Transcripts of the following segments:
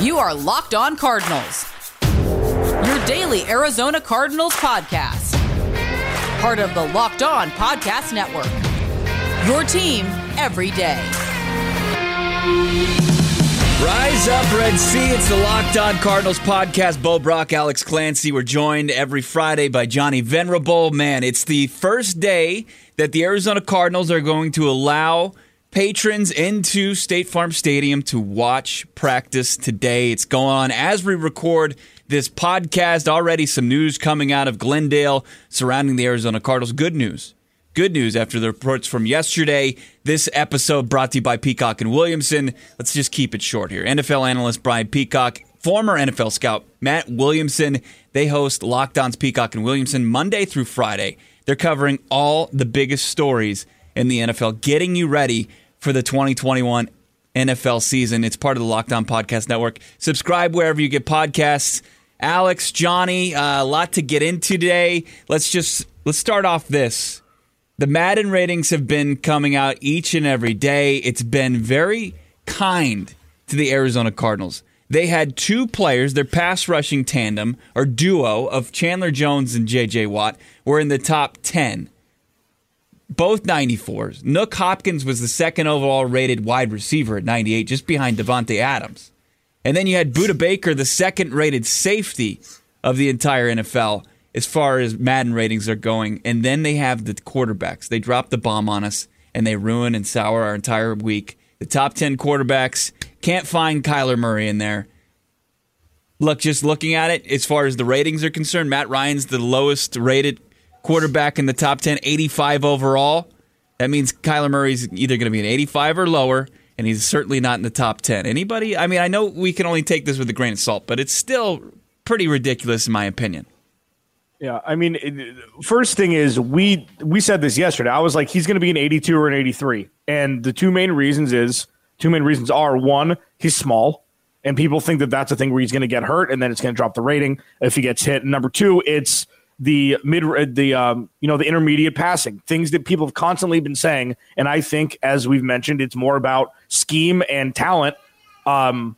You are Locked On Cardinals, your daily Arizona Cardinals podcast. Part of the Locked On Podcast Network. Your team every day. Rise up, Red Sea. It's the Locked On Cardinals podcast. Bo Brock, Alex Clancy. We're joined every Friday by Johnny Venerable. Man, it's the first day that the Arizona Cardinals are going to allow patrons into State Farm Stadium to watch practice today. It's going on as we record this podcast. Already some news coming out of Glendale surrounding the Arizona Cardinals. Good news. Good news after the reports from yesterday. This episode brought to you by Peacock and Williamson. Let's just keep it short here. NFL analyst Brian Peacock, former NFL scout Matt Williamson, they host Locked On's Peacock and Williamson Monday through Friday. They're covering all the biggest stories in the NFL, getting you ready for the 2021 NFL season. It's part of the Locked On Podcast Network. Subscribe wherever you get podcasts. Alex, Johnny, uh, a lot to get into today. Let's just let's start off this. The Madden ratings have been coming out each and every day. It's been very kind to the Arizona Cardinals. They had two players, their pass rushing tandem or duo of Chandler Jones and JJ Watt were in the top 10 both 94s. Nuk Hopkins was the second overall rated wide receiver at 98, just behind Davante Adams. And then you had Budda Baker, the second rated safety of the entire NFL as far as Madden ratings are going. And then they have the quarterbacks. They drop the bomb on us and they ruin and sour our entire week. The top 10 quarterbacks can't find Kyler Murray in there. Look, just looking at it, as far as the ratings are concerned, Matt Ryan's the lowest rated quarterback in the top 10, 85 overall. That means Kyler Murray's either going to be an 85 or lower, and he's certainly not in the top 10. Anybody? I mean, I know we can only take this with a grain of salt, but it's still pretty ridiculous in my opinion. Yeah, I mean, first thing is we we said this yesterday. I was like, he's going to be an 82 or an 83, and the two main reasons is two main reasons are one, he's small, and people think that that's a thing where he's going to get hurt, and then it's going to drop the rating if he gets hit. And number two, it's the mid the um, you know the intermediate passing things that people have constantly been saying and i think as we've mentioned it's more about scheme and talent um,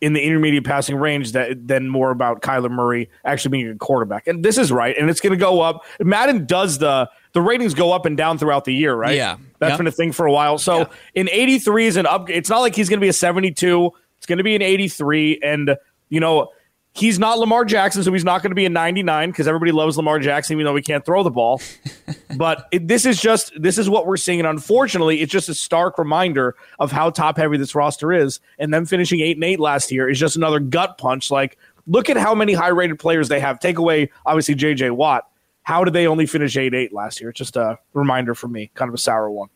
in the intermediate passing range that than more about Kyler Murray actually being a quarterback. And this is right, and it's going to go up. Madden does the the ratings go up and down throughout the year, right? Yeah, that's yeah. been a thing for a while. So Yeah. in 83 is an up. It's not like he's going to be a 72. It's going to be an 83, and you know he's not Lamar Jackson, so he's not going to be a 99 because everybody loves Lamar Jackson, even though he can't throw the ball. but it, this is just this is what we're seeing, and unfortunately, it's just a stark reminder of how top heavy this roster is. And them finishing eight and eight last year is just another gut punch. Like, look at how many high rated players they have. Take away obviously JJ Watt. How did they only finish eight eight last year? It's just a reminder for me, kind of a sour one.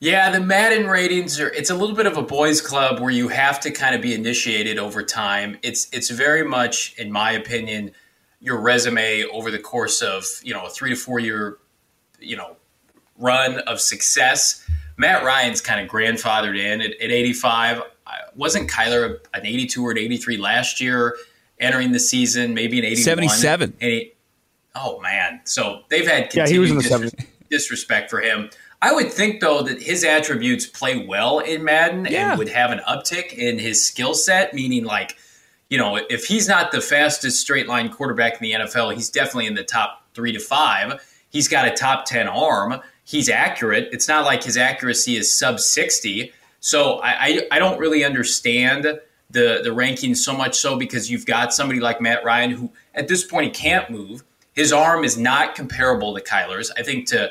Yeah, the Madden ratings are it's a little bit of a boys club where you have to kind of be initiated over time. It's it's very much in my opinion your resume over the course of, you know, a 3 to 4 year, you know, run of success. Matt Ryan's kind of grandfathered in at, at 85. Wasn't Kyler an 82 or an 83 last year entering the season, maybe an 81? 77. And he- oh man. So they've had Yeah, he was in the continued 70s. disrespect for him. I would think though that his attributes play well in Madden Yeah. and would have an uptick in his skill set, meaning like, you know, if he's not the fastest straight line quarterback in the NFL, he's definitely in the top three to five. He's got a top 10 arm. He's accurate. It's not like his accuracy is sub 60. So I, I, I don't really understand the, the rankings so much so because you've got somebody like Matt Ryan who at this point he can't move. His arm is not comparable to Kyler's. I think to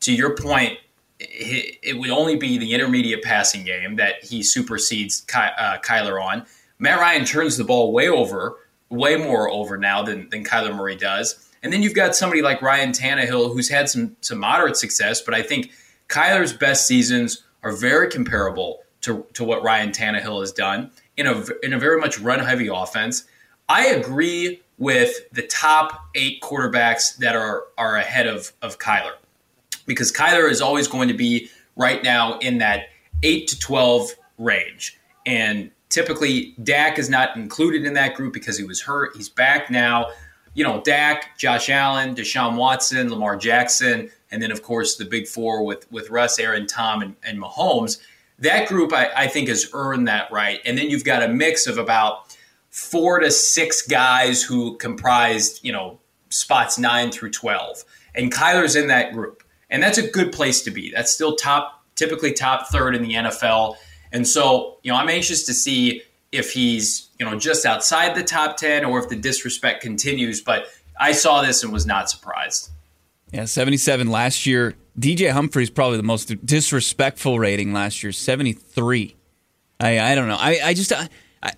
to your point, it, would only be the intermediate passing game that he supersedes Ky, uh, Kyler on. Matt Ryan turns the ball way over, way more over now than, than Kyler Murray does. And then you've got somebody like Ryan Tannehill who's had some, some moderate success, but I think Kyler's best seasons are very comparable to, to what Ryan Tannehill has done in a, in a very much run heavy offense. I agree with the top eight quarterbacks that are, are ahead of, of Kyler because Kyler is always going to be right now in that 8 to 12 range. And typically, Dak is not included in that group because he was hurt. He's back now. You know, Dak, Josh Allen, Deshaun Watson, Lamar Jackson, and then, of course, the big four with, with Russ, Aaron, Tom, and, and Mahomes. that group, I, I think, has earned that right. And then you've got a mix of about four to six guys who comprised, you know, spots nine through 12. And Kyler's in that group. And that's a good place to be. That's still top, typically top third in the NFL. And so, you know, I'm anxious to see if he's, you know, just outside the top 10 or if the disrespect continues. But I saw this and was not surprised. Yeah, 77 last year. DJ Humphries probably the most disrespectful rating last year, 73. I I don't know. I I just I,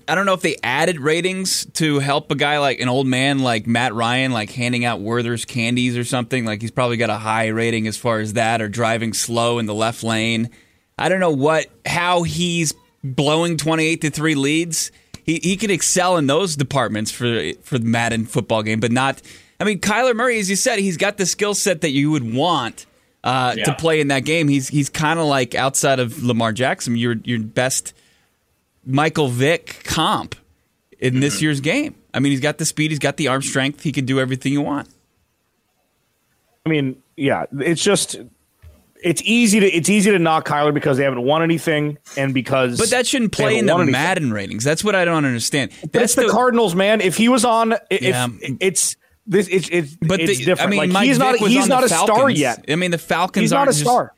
I don't know if they added ratings to help a guy like an old man like Matt Ryan like handing out Werther's candies or something. Like he's probably got a high rating as far as that or driving slow in the left lane. I don't know what how he's blowing 28 to 3 leads. He he could excel in those departments for for the Madden football game, but not I mean, Kyler Murray, as you said, he's got the skill set that you would want uh, yeah. to play in that game. He's he's kind of like outside of Lamar Jackson, your your best Michael Vick comp in mm-hmm. this year's game. I mean, he's got the speed, he's got the arm strength, he can do everything you want. I mean, yeah, it's just it's easy to it's easy to knock Kyler because they haven't won anything and because But that shouldn't play in the Madden ratings. That's what I don't understand. That's the, the, Cardinals, man. If he was on if yeah. it's this it's it's but it's the, different. I mean, like, he's not he's not a Falcons. star yet. I mean, the Falcons. He's not a star.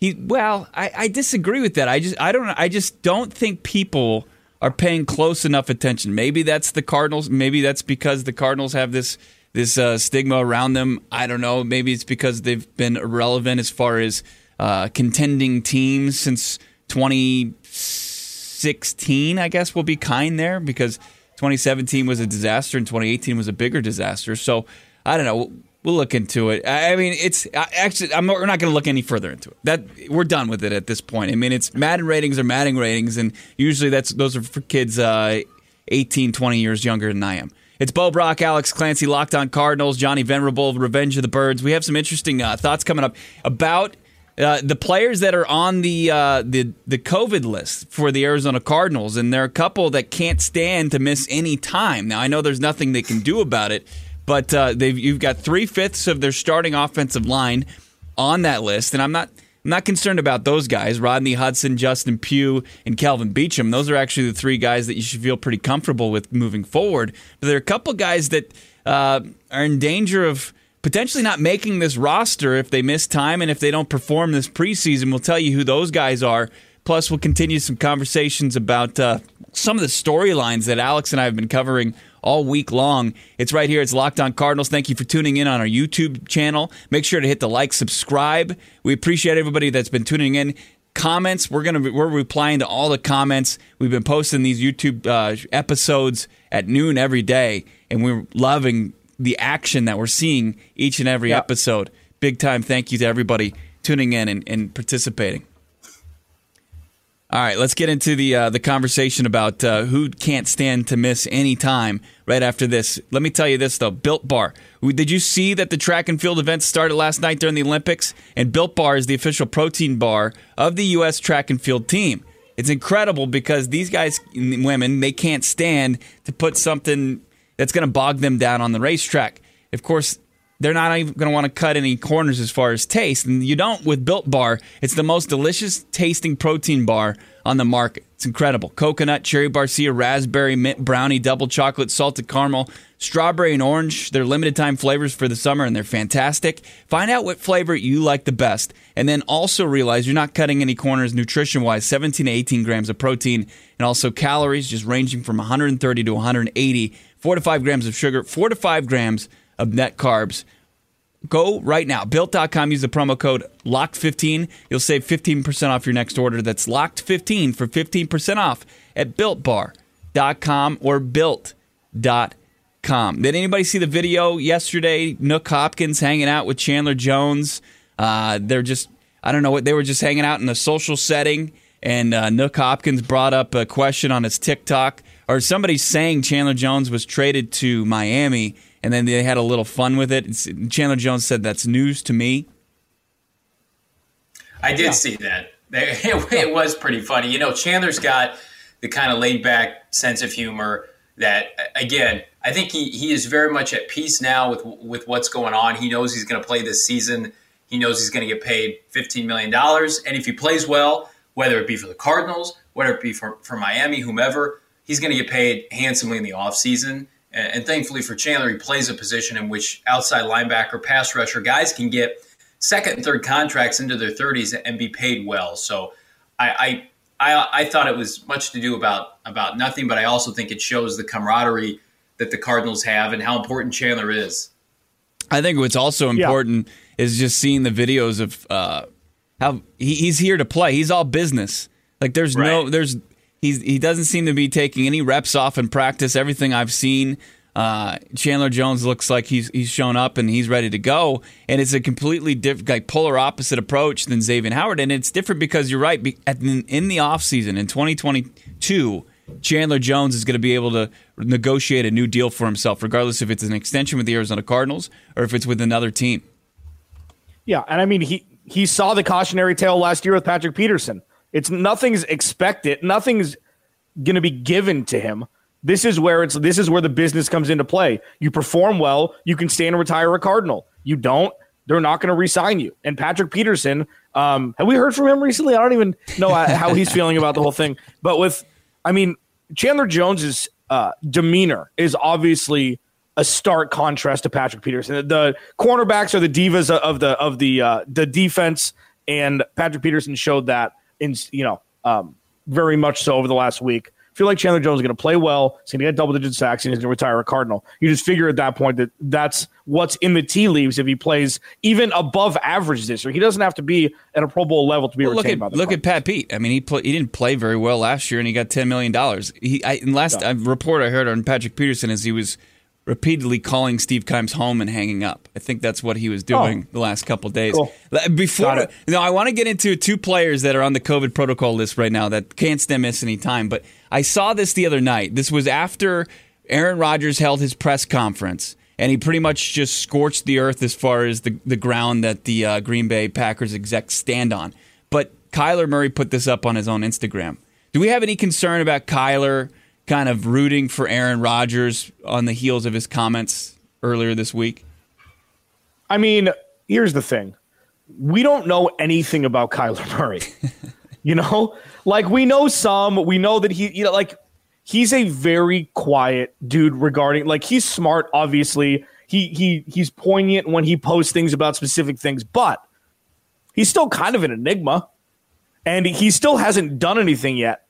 He well, I, I disagree with that. I just I don't I just don't think people are paying close enough attention. Maybe that's the Cardinals. Maybe that's because the Cardinals have this this uh, stigma around them. I don't know. Maybe it's because they've been irrelevant as far as uh, contending teams since 2016. I guess we'll be kind there because 2017 was a disaster and 2018 was a bigger disaster. So I don't know. We'll look into it. I mean, it's actually I'm we're not going to look any further into it. That we're done with it at this point. I mean, it's Madden ratings or Madden ratings, and usually that's those are for kids uh, 18, 20 years younger than I am. It's Bo Brock, Alex Clancy, Locked On Cardinals, Johnny Venerable, Revenge of the Birds. We have some interesting uh, thoughts coming up about uh, the players that are on the uh, the the COVID list for the Arizona Cardinals, and there are a couple that can't stand to miss any time. Now I know there's nothing they can do about it, but uh, they've you've got three fifths of their starting offensive line on that list, and I'm not I'm not concerned about those guys: Rodney Hudson, Justin Pugh, and Kelvin Beachum. Those are actually the three guys that you should feel pretty comfortable with moving forward. But there are a couple guys that uh, are in danger of potentially not making this roster if they miss time and if they don't perform this preseason. We'll tell you who those guys are. Plus, we'll continue some conversations about uh, some of the storylines that Alex and I have been covering all week long. It's right here. It's Locked On Cardinals. Thank you for tuning in on our YouTube channel. Make sure to hit the like, subscribe. We appreciate everybody that's been tuning in. Comments. We're gonna we're replying to all the comments. We've been posting these YouTube uh, episodes at noon every day, and we're loving the action that we're seeing each and every episode. Big time thank you to everybody tuning in and, and participating. All right, let's get into the uh, the conversation about uh, who can't stand to miss any time. Right after this, let me tell you this though: Built Bar. Did you see that the track and field events started last night during the Olympics? And Built Bar is the official protein bar of the U.S. track and field team. It's incredible because these guys, women, they can't stand to put something that's going to bog them down on the racetrack. Of course, they're not even going to want to cut any corners as far as taste. And you don't with Built Bar. It's the most delicious tasting protein bar on the market. It's incredible. Coconut, cherry barcia, raspberry, mint brownie, double chocolate, salted caramel, strawberry, and orange. They're limited time flavors for the summer and they're fantastic. Find out what flavor you like the best. And then also realize you're not cutting any corners nutrition wise 17 to 18 grams of protein and also calories just ranging from 130 to 180 four to five grams of sugar, four to five grams of net carbs. Go right now, built.com, use the promo code LOCKED15. You'll save 15% off your next order. That's LOCKED15 for 15% off at builtbar.com or built.com. Did anybody see the video yesterday? Nuk Hopkins hanging out with Chandler Jones. Uh, they're just, I don't know what, they were just hanging out in a social setting. And uh, Nuk Hopkins brought up a question on his TikTok or somebody saying Chandler Jones was traded to Miami, and then they had a little fun with it. It's, Chandler Jones said that's news to me. I did yeah. see that. It, it was pretty funny. You know, Chandler's got the kind of laid back sense of humor that, again, I think he, he is very much at peace now with with what's going on. He knows he's going to play this season. He knows he's going to get paid $15 million. And if he plays well, whether it be for the Cardinals, whether it be for, for Miami, whomever. He's going to get paid handsomely in the offseason. And, and thankfully for Chandler, he plays a position in which outside linebacker, pass rusher guys can get second and third contracts into their 30s and be paid well. So I, I, I, I thought it was much to do about, about nothing, but I also think it shows the camaraderie that the Cardinals have and how important Chandler is. I think what's also important yeah. is just seeing the videos of uh, how he, he's here to play. He's all business. Like there's right. no there's he's he doesn't seem to be taking any reps off in practice. Everything I've seen, uh, Chandler Jones looks like he's he's shown up and he's ready to go. And it's a completely different, like polar opposite approach than Xavier Howard. And it's different because you're right. In the offseason in 2022, Chandler Jones is going to be able to negotiate a new deal for himself, regardless if it's an extension with the Arizona Cardinals or if it's with another team. Yeah, and I mean he he saw the cautionary tale last year with Patrick Peterson. It's nothing's expected, nothing's going to be given to him. This is where it's this is where the business comes into play. You perform well, you can stay and retire a Cardinal. You don't, they're not going to re-sign you. And Patrick Peterson, um, have we heard from him recently? I don't even know how he's feeling about the whole thing. But with, I mean, Chandler Jones's uh, demeanor is obviously a stark contrast to Patrick Peterson. The cornerbacks are the divas of the of the uh, the defense, and Patrick Peterson showed that in you know um, very much so over the last week. I feel like Chandler Jones is going to play well. He's going to get double digit sacks, and he's going to retire a Cardinal. You just figure at that point that that's what's in the tea leaves if he plays even above average this year. He doesn't have to be at a Pro Bowl level to be well, retained look at, Look Cardinals. at Pat Pete. I mean, he play, he didn't play very well last year, and he got ten million dollars. He I, last report I heard on Patrick Peterson is he was repeatedly calling Steve Keim's home and hanging up. I think that's what he was doing oh. the last couple days. Cool. Before, know, I want to get into two players that are on the COVID protocol list right now that can't stand miss any time. But I saw this the other night. This was after Aaron Rodgers held his press conference. And he pretty much just scorched the earth as far as the, the ground that the uh, Green Bay Packers execs stand on. But Kyler Murray put this up on his own Instagram. Do we have any concern about Kyler kind of rooting for Aaron Rodgers on the heels of his comments earlier this week? I mean, here's the thing. We don't know anything about Kyler Murray. you know? Like we know some, we know that he you know like he's a very quiet dude regarding like he's smart obviously. He he he's poignant when he posts things about specific things, but he's still kind of an enigma and he still hasn't done anything yet.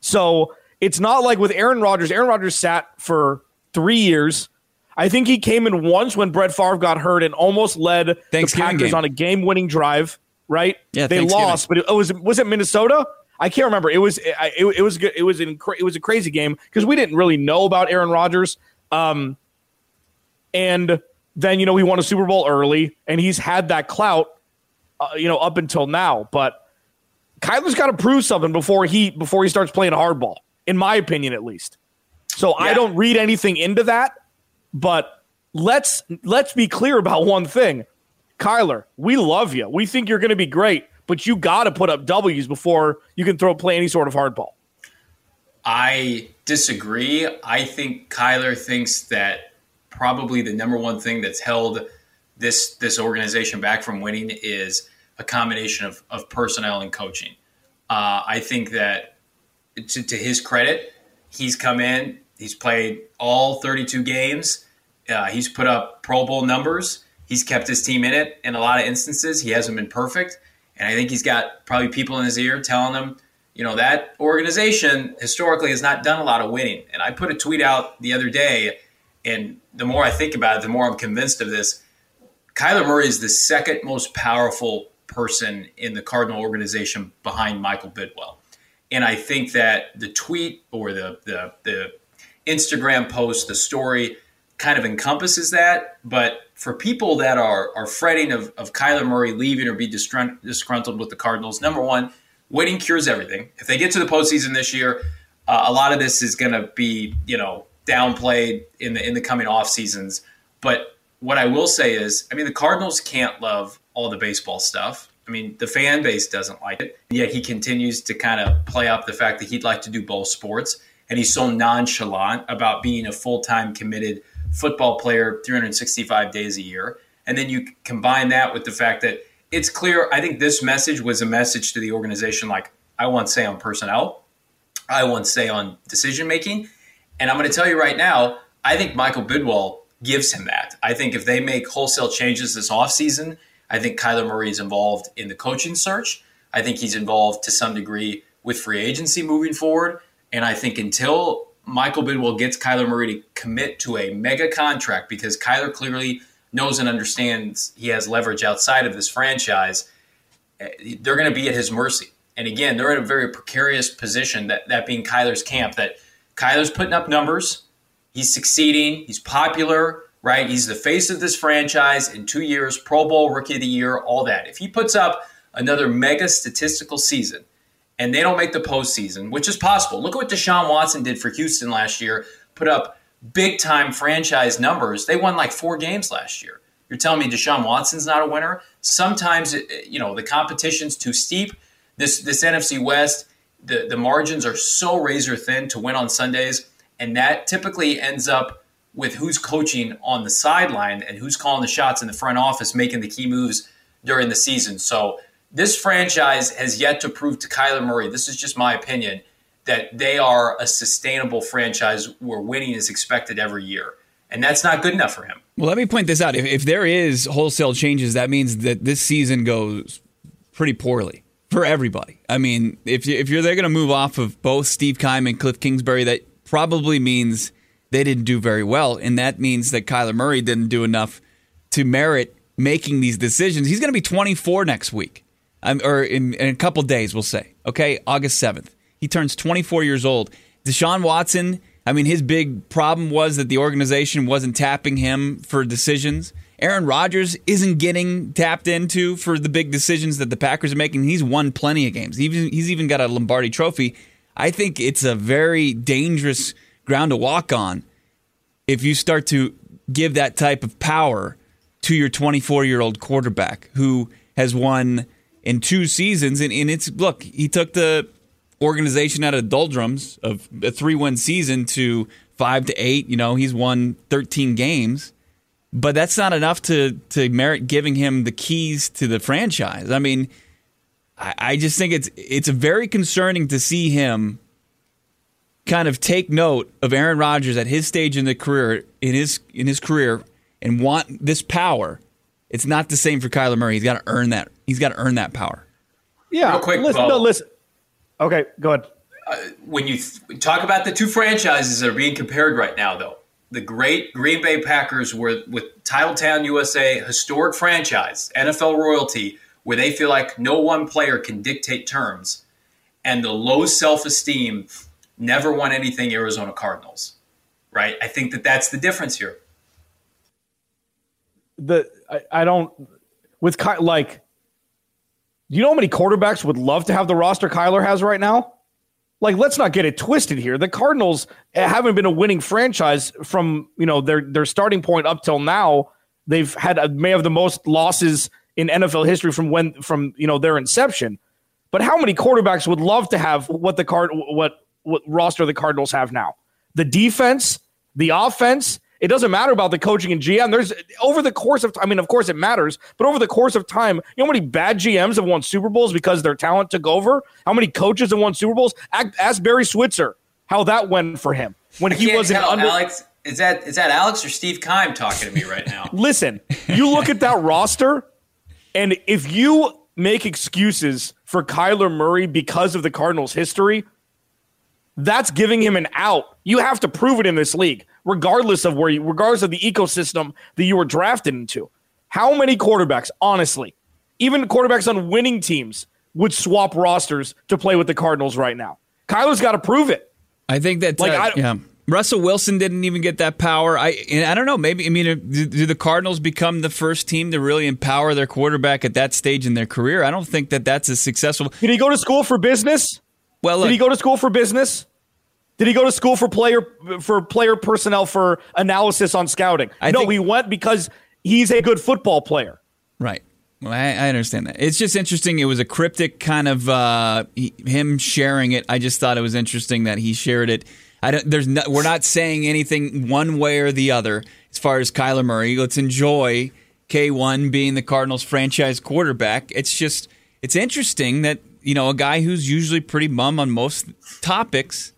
So it's not like with Aaron Rodgers. Aaron Rodgers sat for three years. I think he came in once when Brett Favre got hurt and almost led the Packers game. on a game-winning drive. Right? Yeah, they lost, but it was was it Minnesota? I can't remember. It was it, it, was it was an, it was a crazy game because we didn't really know about Aaron Rodgers. Um, and then you know he won a Super Bowl early, and he's had that clout, uh, you know, up until now. But Kyler's got to prove something before he before he starts playing hardball in my opinion, at least. So yeah. I don't read anything into that, but let's let's be clear about one thing. Kyler, we love you. We think you're going to be great, but you got to put up W's before you can throw play any sort of hardball. I disagree. I think Kyler thinks that probably the number one thing that's held this this organization back from winning is a combination of, of personnel and coaching. Uh, I think that to, to, his credit, he's come in, he's played all 32 games, uh, he's put up Pro Bowl numbers, he's kept his team in it. In a lot of instances, he hasn't been perfect, and I think he's got probably people in his ear telling him, you know, that organization historically has not done a lot of winning. And I put a tweet out the other day, and the more I think about it, the more I'm convinced of this. Kyler Murray is the second most powerful person in the Cardinal organization behind Michael Bidwill. And I think that the tweet or the, the, the Instagram post, the story kind of encompasses that. But for people that are, are fretting of, of Kyler Murray leaving or be disgruntled with the Cardinals, number one, winning cures everything. If they get to the postseason this year, uh, a lot of this is going to be, you know, downplayed in the in the coming off seasons. But what I will say is, I mean, the Cardinals can't love all the baseball stuff. I mean, the fan base doesn't like it. Yet he continues to kind of play up the fact that he'd like to do both sports. And he's so nonchalant about being a full time committed football player 365 days a year. And then you combine that with the fact that it's clear, I think this message was a message to the organization like, I want say on personnel. I want say on decision making. And I'm going to tell you right now, I think Michael Bidwill gives him that. I think if they make wholesale changes this offseason, I think Kyler Murray is involved in the coaching search. I think he's involved to some degree with free agency moving forward. And I think until Michael Bidwill gets Kyler Murray to commit to a mega contract, because Kyler clearly knows and understands he has leverage outside of this franchise, eh, they're going to be at his mercy. And again, they're in a very precarious position, that, that being Kyler's camp, that Kyler's putting up numbers. He's succeeding. He's popular, right? He's the face of this franchise in two years, Pro Bowl, Rookie of the Year, all that. If he puts up another mega statistical season and they don't make the postseason, which is possible. Look at what Deshaun Watson did for Houston last year, put up big time franchise numbers. They won like four games last year. You're telling me Deshaun Watson's not a winner? Sometimes, uh, you know, the competition's too steep. This this NFC West, the, the margins are so razor thin to win on Sundays, and that typically ends up with who's coaching on the sideline and who's calling the shots in the front office, making the key moves during the season. So this franchise has yet to prove to Kyler Murray, this is just my opinion, that they are a sustainable franchise where winning is expected every year. And that's not good enough for him. Well, let me point this out. If, if there is wholesale changes, that means that this season goes pretty poorly for everybody. I mean, if you, if you're they're going to move off of both Steve Keim and Cliff Kingsbury, that probably means they didn't do very well, and that means that Kyler Murray didn't do enough to merit making these decisions. He's going to be 24 next week, um, or in, in a couple days, we'll say. Okay, August 7th, he turns 24 years old. Deshaun Watson. I mean, his big problem was that the organization wasn't tapping him for decisions. Aaron Rodgers isn't getting tapped into for the big decisions that the Packers are making. He's won plenty of games. Even, he's even got a Lombardi trophy. I think it's a very dangerous ground to walk on if you start to give that type of power to your 24 year old quarterback who has won in two seasons. And, and it's, look, he took the organization out of doldrums of a three win season to five to eight. You know, he's won 13 games but that's not enough to to merit giving him the keys to the franchise. I mean, I, I just think it's it's very concerning to see him kind of take note of Aaron Rodgers at his stage in the career in his in his career and want this power. It's not the same for Kyler Murray. He's got to earn that. He's got to earn that power. Yeah. Real quick, listen, Bo. no, listen. Okay, go ahead. Uh, when you th- talk about the two franchises that are being compared right now, though, the great Green Bay Packers were with Titletown USA, historic franchise, NFL royalty, where they feel like no one player can dictate terms, and the low self esteem never won anything Arizona Cardinals, right? I think that that's the difference here. The I, I don't with Ky, like. You know how many quarterbacks would love to have the roster Kyler has right now? like let's not get it twisted here. The Cardinals haven't been a winning franchise from you know their their starting point up till now. They've had a, may have the most losses in NFL history from when from you know their inception. But how many quarterbacks would love to have what the card what what roster the Cardinals have now? The defense, the offense, it doesn't matter about the coaching and GM. There's over the course of I mean, of course it matters, but over the course of time, you know how many bad GMs have won Super Bowls because their talent took over? How many coaches have won Super Bowls? Ask Barry Switzer how that went for him when he was tell, under. Alex, is that is that Alex or Steve Keim talking to me right now? Listen, you look at that roster, and if you make excuses for Kyler Murray because of the Cardinals' history, that's giving him an out. You have to prove it in this league regardless of where you, regardless of the ecosystem that you were drafted into. How many quarterbacks, honestly, even quarterbacks on winning teams, would swap rosters to play with the Cardinals right now? Kyler's got to prove it. I think that Like, uh, I- yeah. Russell Wilson didn't even get that power. I and I don't know. Maybe I mean, do, do the Cardinals become the first team to really empower their quarterback at that stage in their career? I don't think that that's as successful. Did he go to school for business? Well, Did he go to school for business? Did he go to school for player for player personnel for analysis on scouting? I no, think- he went because he's a good football player. Right. Well, I, I understand that. It's just interesting. It was a cryptic kind of uh, he, him sharing it. I just thought it was interesting that he shared it. I don't. There's no, we're not saying anything one way or the other as far as Kyler Murray. Let's enjoy K1 being the Cardinals franchise quarterback. It's just it's interesting that you know, a guy who's usually pretty mum on most topics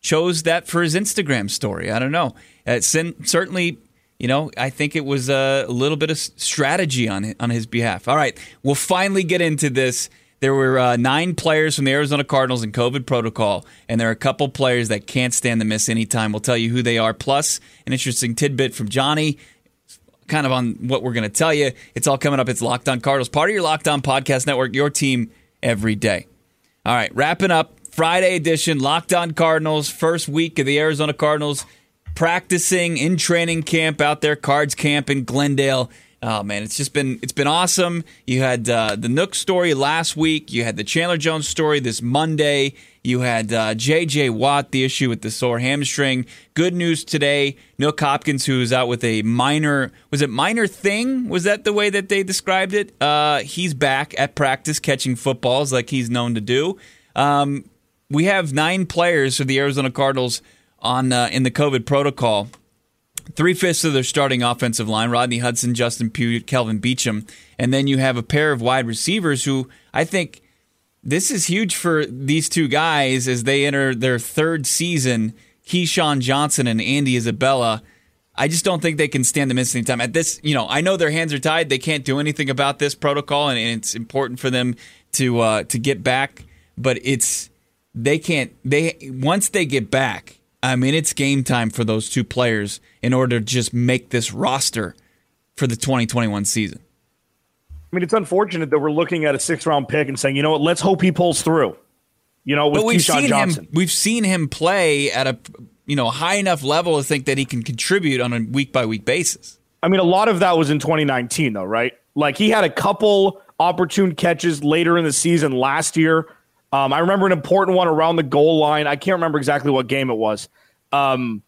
chose that for his Instagram story. I don't know. It's certainly, you know, I think it was a little bit of strategy on on his behalf. All right, we'll finally get into this. There were uh, nine players from the Arizona Cardinals in COVID protocol, and there are a couple players that can't stand to miss any time. We'll tell you who they are. Plus, an interesting tidbit from Johnny, kind of on what we're going to tell you. It's all coming up. It's Locked On Cardinals, part of your Locked On Podcast Network, your team every day. All right, wrapping up Friday edition, Locked On Cardinals, first week of the Arizona Cardinals practicing in training camp out there, Cards Camp in Glendale. Oh man, it's just been it's been awesome. You had uh, the Nuk story last week. You had the Chandler Jones story this Monday. You had uh, J.J. Watt, the issue with the sore hamstring. Good news today. Nuk Hopkins, who is out with a minor was it minor thing? Was that the way that they described it? Uh, he's back at practice catching footballs like he's known to do. Um, we have nine players for the Arizona Cardinals on uh, in the COVID protocol. Three fifths of their starting offensive line: Rodney Hudson, Justin Pugh, Kelvin Beachum, and then you have a pair of wide receivers who I think this is huge for these two guys as they enter their third season. KeeSean Johnson and Andy Isabella. I just don't think they can stand the missing time at this. You know, I know their hands are tied; they can't do anything about this protocol, and, and it's important for them to uh, to get back. But it's they can't. They once they get back, I mean, it's game time for those two players in order to just make this roster for the 2021 season. I mean, it's unfortunate that we're looking at a six round pick and saying, you know what, let's hope he pulls through. You know, with but we've KeeSean seen Johnson. him. We've seen him play at a you know high enough level to think that he can contribute on a week by week basis. I mean, a lot of that was in 2019, though, right? Like he had a couple opportune catches later in the season last year um, I remember an important one around the goal line. I can't remember exactly what game it was. Um,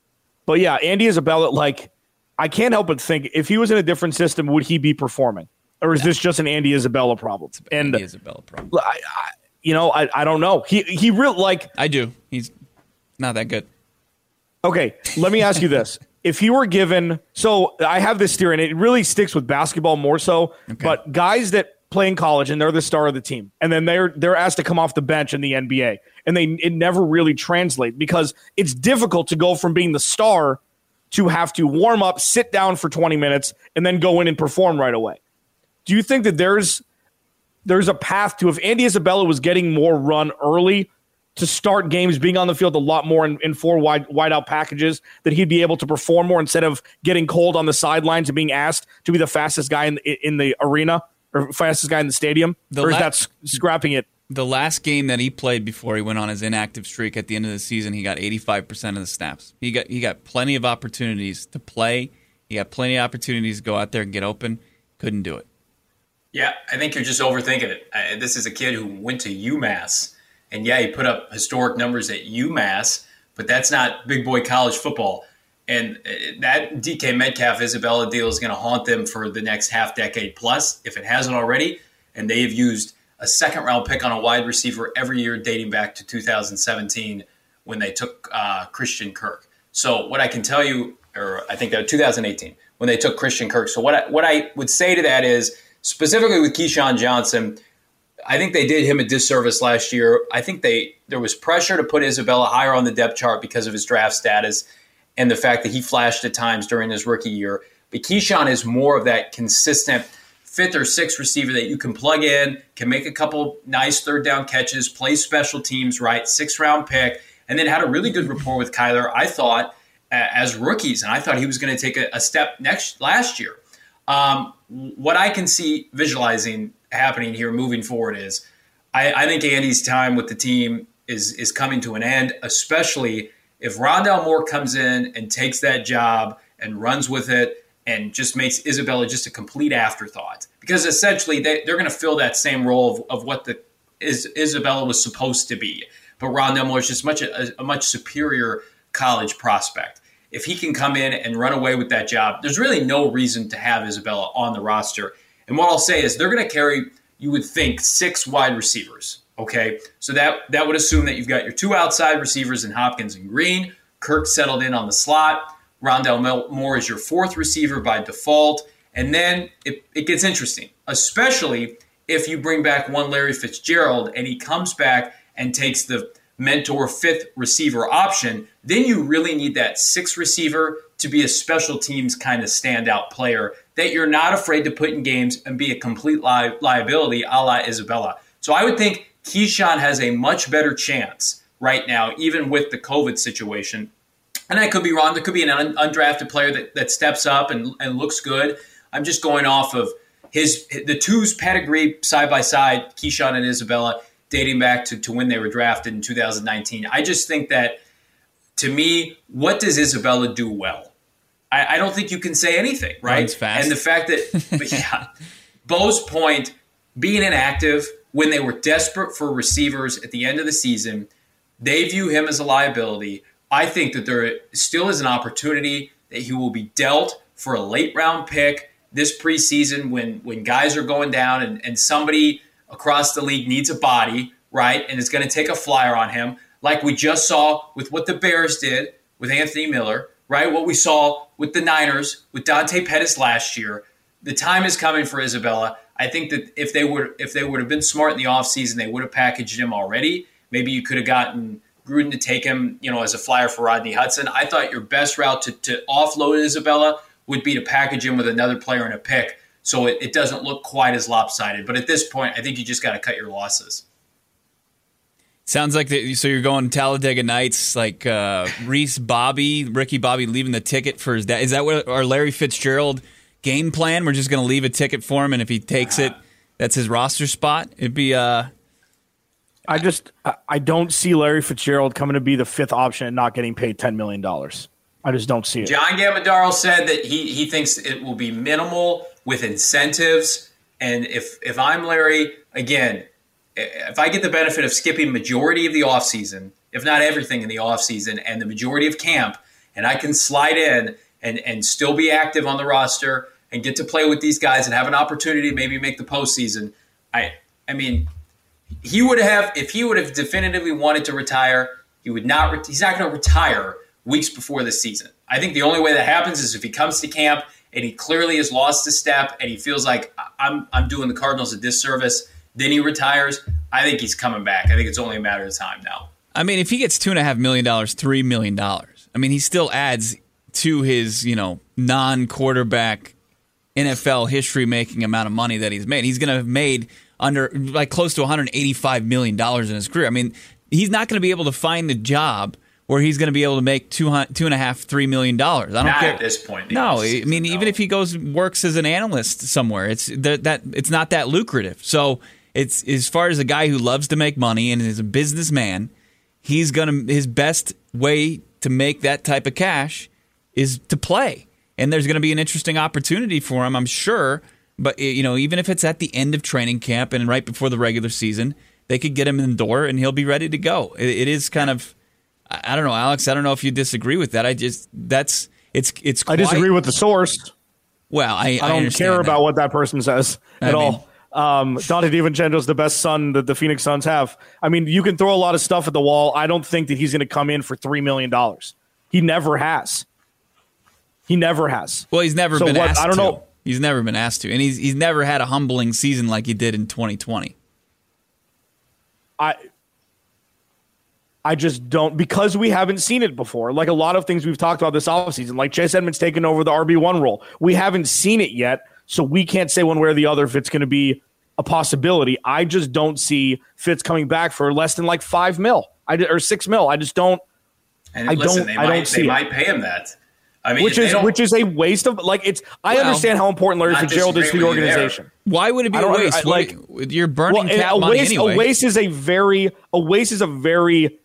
but yeah, Andy Isabella, like, I can't help but think if he was in a different system, would he be performing? Or is this just an Andy Isabella problem? and Andy Isabella problem. I, I, you know, I, I don't know. He he really like I do. He's not that good. Okay, let me ask you this: If you were given, so I have this theory, and it really sticks with basketball more so. Okay. But guys that play in college and they're the star of the team, and then they're they're asked to come off the bench in the NBA, and they it never really translate because it's difficult to go from being the star to have to warm up, sit down for 20 minutes, and then go in and perform right away. Do you think that there's there's a path to if Andy Isabella was getting more run early to start games, being on the field a lot more in, in four wide wide out packages, that he'd be able to perform more instead of getting cold on the sidelines and being asked to be the fastest guy in in the arena? Or fastest guy in the stadium, the or is la- that scrapping it? The last game that he played before he went on his inactive streak at the end of the season, he got 85% of the snaps. He got he got plenty of opportunities to play. He got plenty of opportunities to go out there and get open. Couldn't do it. Yeah, I think you're just overthinking it. Uh, this is a kid who went to UMass, and yeah, he put up historic numbers at UMass, but that's not big boy college football. And uh, that DK Metcalf Isabella deal is going to haunt them for the next half decade plus, if it hasn't already. And they have used a second round pick on a wide receiver every year dating back to 2017 when they took uh, Christian Kirk. So what I can tell you, or I think that 2018 when they took Christian Kirk. So what I, what I would say to that is specifically with KeeSean Johnson, I think they did him a disservice last year. I think they there was pressure to put Isabella higher on the depth chart because of his draft status and the fact that he flashed at times during his rookie year. But KeeSean is more of that consistent fifth or sixth receiver that you can plug in, can make a couple nice third down catches, play special teams right, six round pick, and then had a really good rapport with Kyler, I thought, as rookies. And I thought he was going to take a, a, step next last year. Um, what I can see visualizing happening here moving forward is I, I think Andy's time with the team is is coming to an end, especially if Rondale Moore comes in and takes that job and runs with it and just makes Isabella just a complete afterthought, because essentially they, are going to fill that same role of, of what the is, Isabella was supposed to be. But Rondale Moore is just much a, a much superior college prospect. If he can come in and run away with that job, there's really no reason to have Isabella on the roster. And what I'll say is they're going to carry, you would think, six wide receivers Okay, so that that would assume that you've got your two outside receivers in Hopkins and Green. Kirk settled in on the slot. Rondale Moore is your fourth receiver by default. And then it, it gets interesting, especially if you bring back one Larry Fitzgerald and he comes back and takes the mentor fifth receiver option, then you really need that sixth receiver to be a special teams kind of standout player that you're not afraid to put in games and be a complete li- liability a la Isabella. So I would think KeeSean has a much better chance right now, even with the COVID situation. And I could be wrong. There could be an un- undrafted player that, that steps up and, and looks good. I'm just going off of his the two's pedigree side by side, KeeSean and Isabella, dating back to, to when they were drafted in 2019. I just think that to me, what does Isabella do well? I, I don't think you can say anything, right? fast. And the fact that, yeah, Bo's point, being inactive when they were desperate for receivers at the end of the season, they view him as a liability. I think that there still is an opportunity that he will be dealt for a late round pick this preseason when when guys are going down and, and somebody across the league needs a body, right? And it's going to take a flyer on him, like we just saw with what the Bears did with Anthony Miller, right? What we saw with the Niners with Dante Pettis last year. The time is coming for Isabella. I think that if they would if they would have been smart in the offseason, they would have packaged him already. Maybe you could have gotten Gruden to take him, you know, as a flyer for Rodney Hudson. I thought your best route to, to offload Isabella would be to package him with another player and a pick so it, it doesn't look quite as lopsided. But at this point, I think you just got to cut your losses. Sounds like the, so you're going Talladega Nights, like uh, Reese Bobby, Ricky Bobby leaving the ticket for his dad. Is that what our Larry Fitzgerald game plan? We're just going to leave a ticket for him, and if he takes it, that's his roster spot. It'd be. Uh, I just I- I don't see Larry Fitzgerald coming to be the fifth option and not getting paid ten million dollars. I just don't see it. John Gambadoro said that he, he thinks it will be minimal with incentives. And if if I'm Larry, again, if I get the benefit of skipping majority of the offseason, if not everything in the offseason, and the majority of camp, and I can slide in and, and still be active on the roster and get to play with these guys and have an opportunity to maybe make the postseason, I I mean, he would have if he would have definitively wanted to retire, he would not. He's not going to retire weeks before the season. I think the only way that happens is if he comes to camp and he clearly has lost a step and he feels like I'm I'm doing the Cardinals a disservice. Then he retires. I think he's coming back. I think it's only a matter of time now. I mean, if he gets two and a half million dollars, three million dollars, I mean, he still adds to his you know non-quarterback NFL history making amount of money that he's made. He's going to have made under like close to 185 million dollars in his career. I mean, he's not going to be able to find the job where he's going to be able to make two two and a half, three million dollars. I don't Not care at this point No, I mean, no. even if he goes works as an analyst somewhere, it's that, that it's not that lucrative. So it's as far as a guy who loves to make money and is a businessman, he's gonna his best way to make that type of cash is to play. And there's going to be an interesting opportunity for him, I'm sure. But you know, even if it's at the end of training camp and right before the regular season, they could get him in the door and he'll be ready to go. It, it is kind of, I I don't know, Alex. I don't know if you disagree with that. I just that's it's it's. I disagree with the source. Well, I, I don't understand care that. about what that person says I at mean- all. Um, Dante is the best son that the Phoenix Suns have. I mean, you can throw a lot of stuff at the wall. I don't think that he's going to come in for three million dollars. He never has. He never has. Well, he's never So been what- asked I don't to. know. He's never been asked to, and he's he's never had a humbling season like he did in 2020. I I just don't because we haven't seen it before. Like a lot of things we've talked about this offseason, like Chase Edmonds taking over the RB1 role. We haven't seen it yet, so we can't say one way or the other if it's going to be a possibility. I just don't see Fitz coming back for less than like 5 mil. I or 6 mil. I just don't And I listen, don't- they I don't see they it. might pay him that. I mean, which is which is a waste of like it's I Well, understand how important Larry Fitzgerald is to the disagreeing with you there. organization. Why would it be I a don't- waste? I- like- What- you're burning Well, cap a money waste, anyway. a waste is a very a waste is a very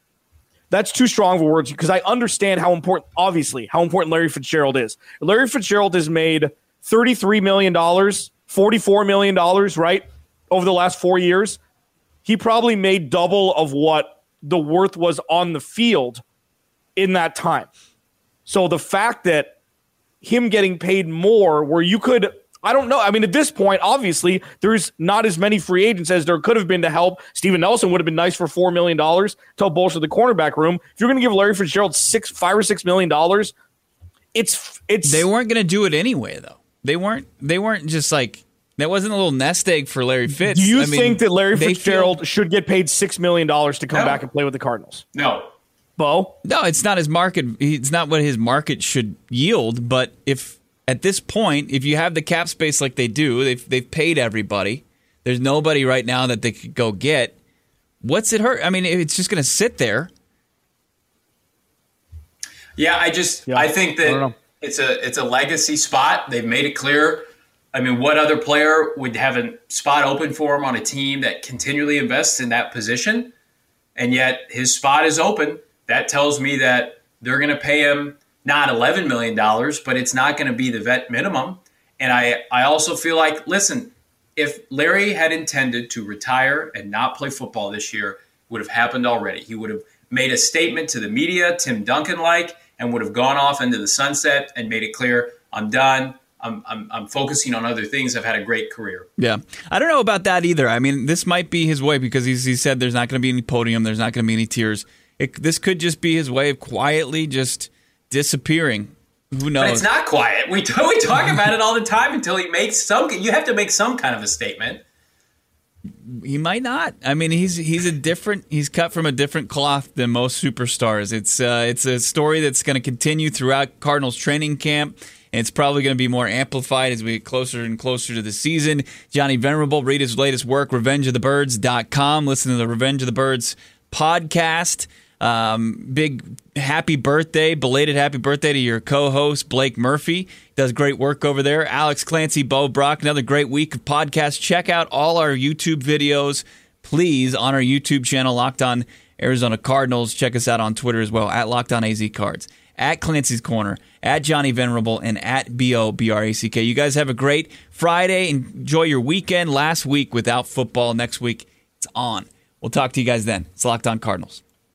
that's too strong of words because I understand how important obviously how important Larry Fitzgerald is. Larry Fitzgerald has made $33 million, $44 million, right? Over the last 4 years. He probably made double of what the worth was on the field in that time. So the fact that him getting paid more where you could I don't know. I mean, at this point, obviously, there's not as many free agents as there could have been to help. Steven Nelson would have been nice for four million dollars to help bolster the cornerback room. If you're going to give Larry Fitzgerald six, five or six million dollars, it's it's they weren't going to do it anyway, though. They weren't. They weren't just like That wasn't a little nest egg for Larry Fitz. Do you I mean, think that Larry Fitzgerald feel- should get paid six million dollars to come No. back and play with the Cardinals? No. Bo, No, it's not his market. It's not what his market should yield. But if at this point, if you have the cap space like they do, they've they've paid everybody. There's nobody right now that they could go get. What's it hurt? I mean, it's just going to sit there. Yeah, I just Yeah, I think that know. it's a it's a legacy spot. They've made it clear. I mean, what other player would have a spot open for him on a team that continually invests in that position, and yet his spot is open? That tells me that they're going to pay him not eleven million dollars, but it's not going to be the vet minimum. And I I also feel like listen, if Larry had intended to retire and not play football this year, would have happened already. He would have made a statement to the media, Tim Duncan like, and would have gone off into the sunset and made it clear, I'm done. I'm, I'm, I'm focusing on other things. I've had a great career. Yeah, I don't know about that either. I mean, this might be his way because he's, he said there's not going to be any podium, there's not going to be any tears. It, this could just be his way of quietly just disappearing. Who knows? But it's not quiet. We, we talk about it all the time until he makes some. You have to make some kind of a statement. He might not. I mean, he's he's a different. He's cut from a different cloth than most superstars. It's uh, it's a story that's going to continue throughout Cardinals training camp. And it's probably going to be more amplified as we get closer and closer to the season. Johnny Venerable, read his latest work, Revenge of the revengeofthebirds.com. Listen to the Revenge of the Birds podcast. Um, big happy birthday, belated happy birthday to your co-host Blake Murphy. Does great work over there. Alex Clancy, Bo Brock. Another great week of podcasts. Check out all our YouTube videos, please, on our YouTube channel, Locked On Arizona Cardinals. Check us out on Twitter as well at Locked On AZ Cards, at Clancy's Corner, at Johnny Venerable, and at B O B R A C K. You guys have a great Friday. Enjoy your weekend. Last week without football. Next week it's on. We'll talk to you guys then. It's Locked On Cardinals.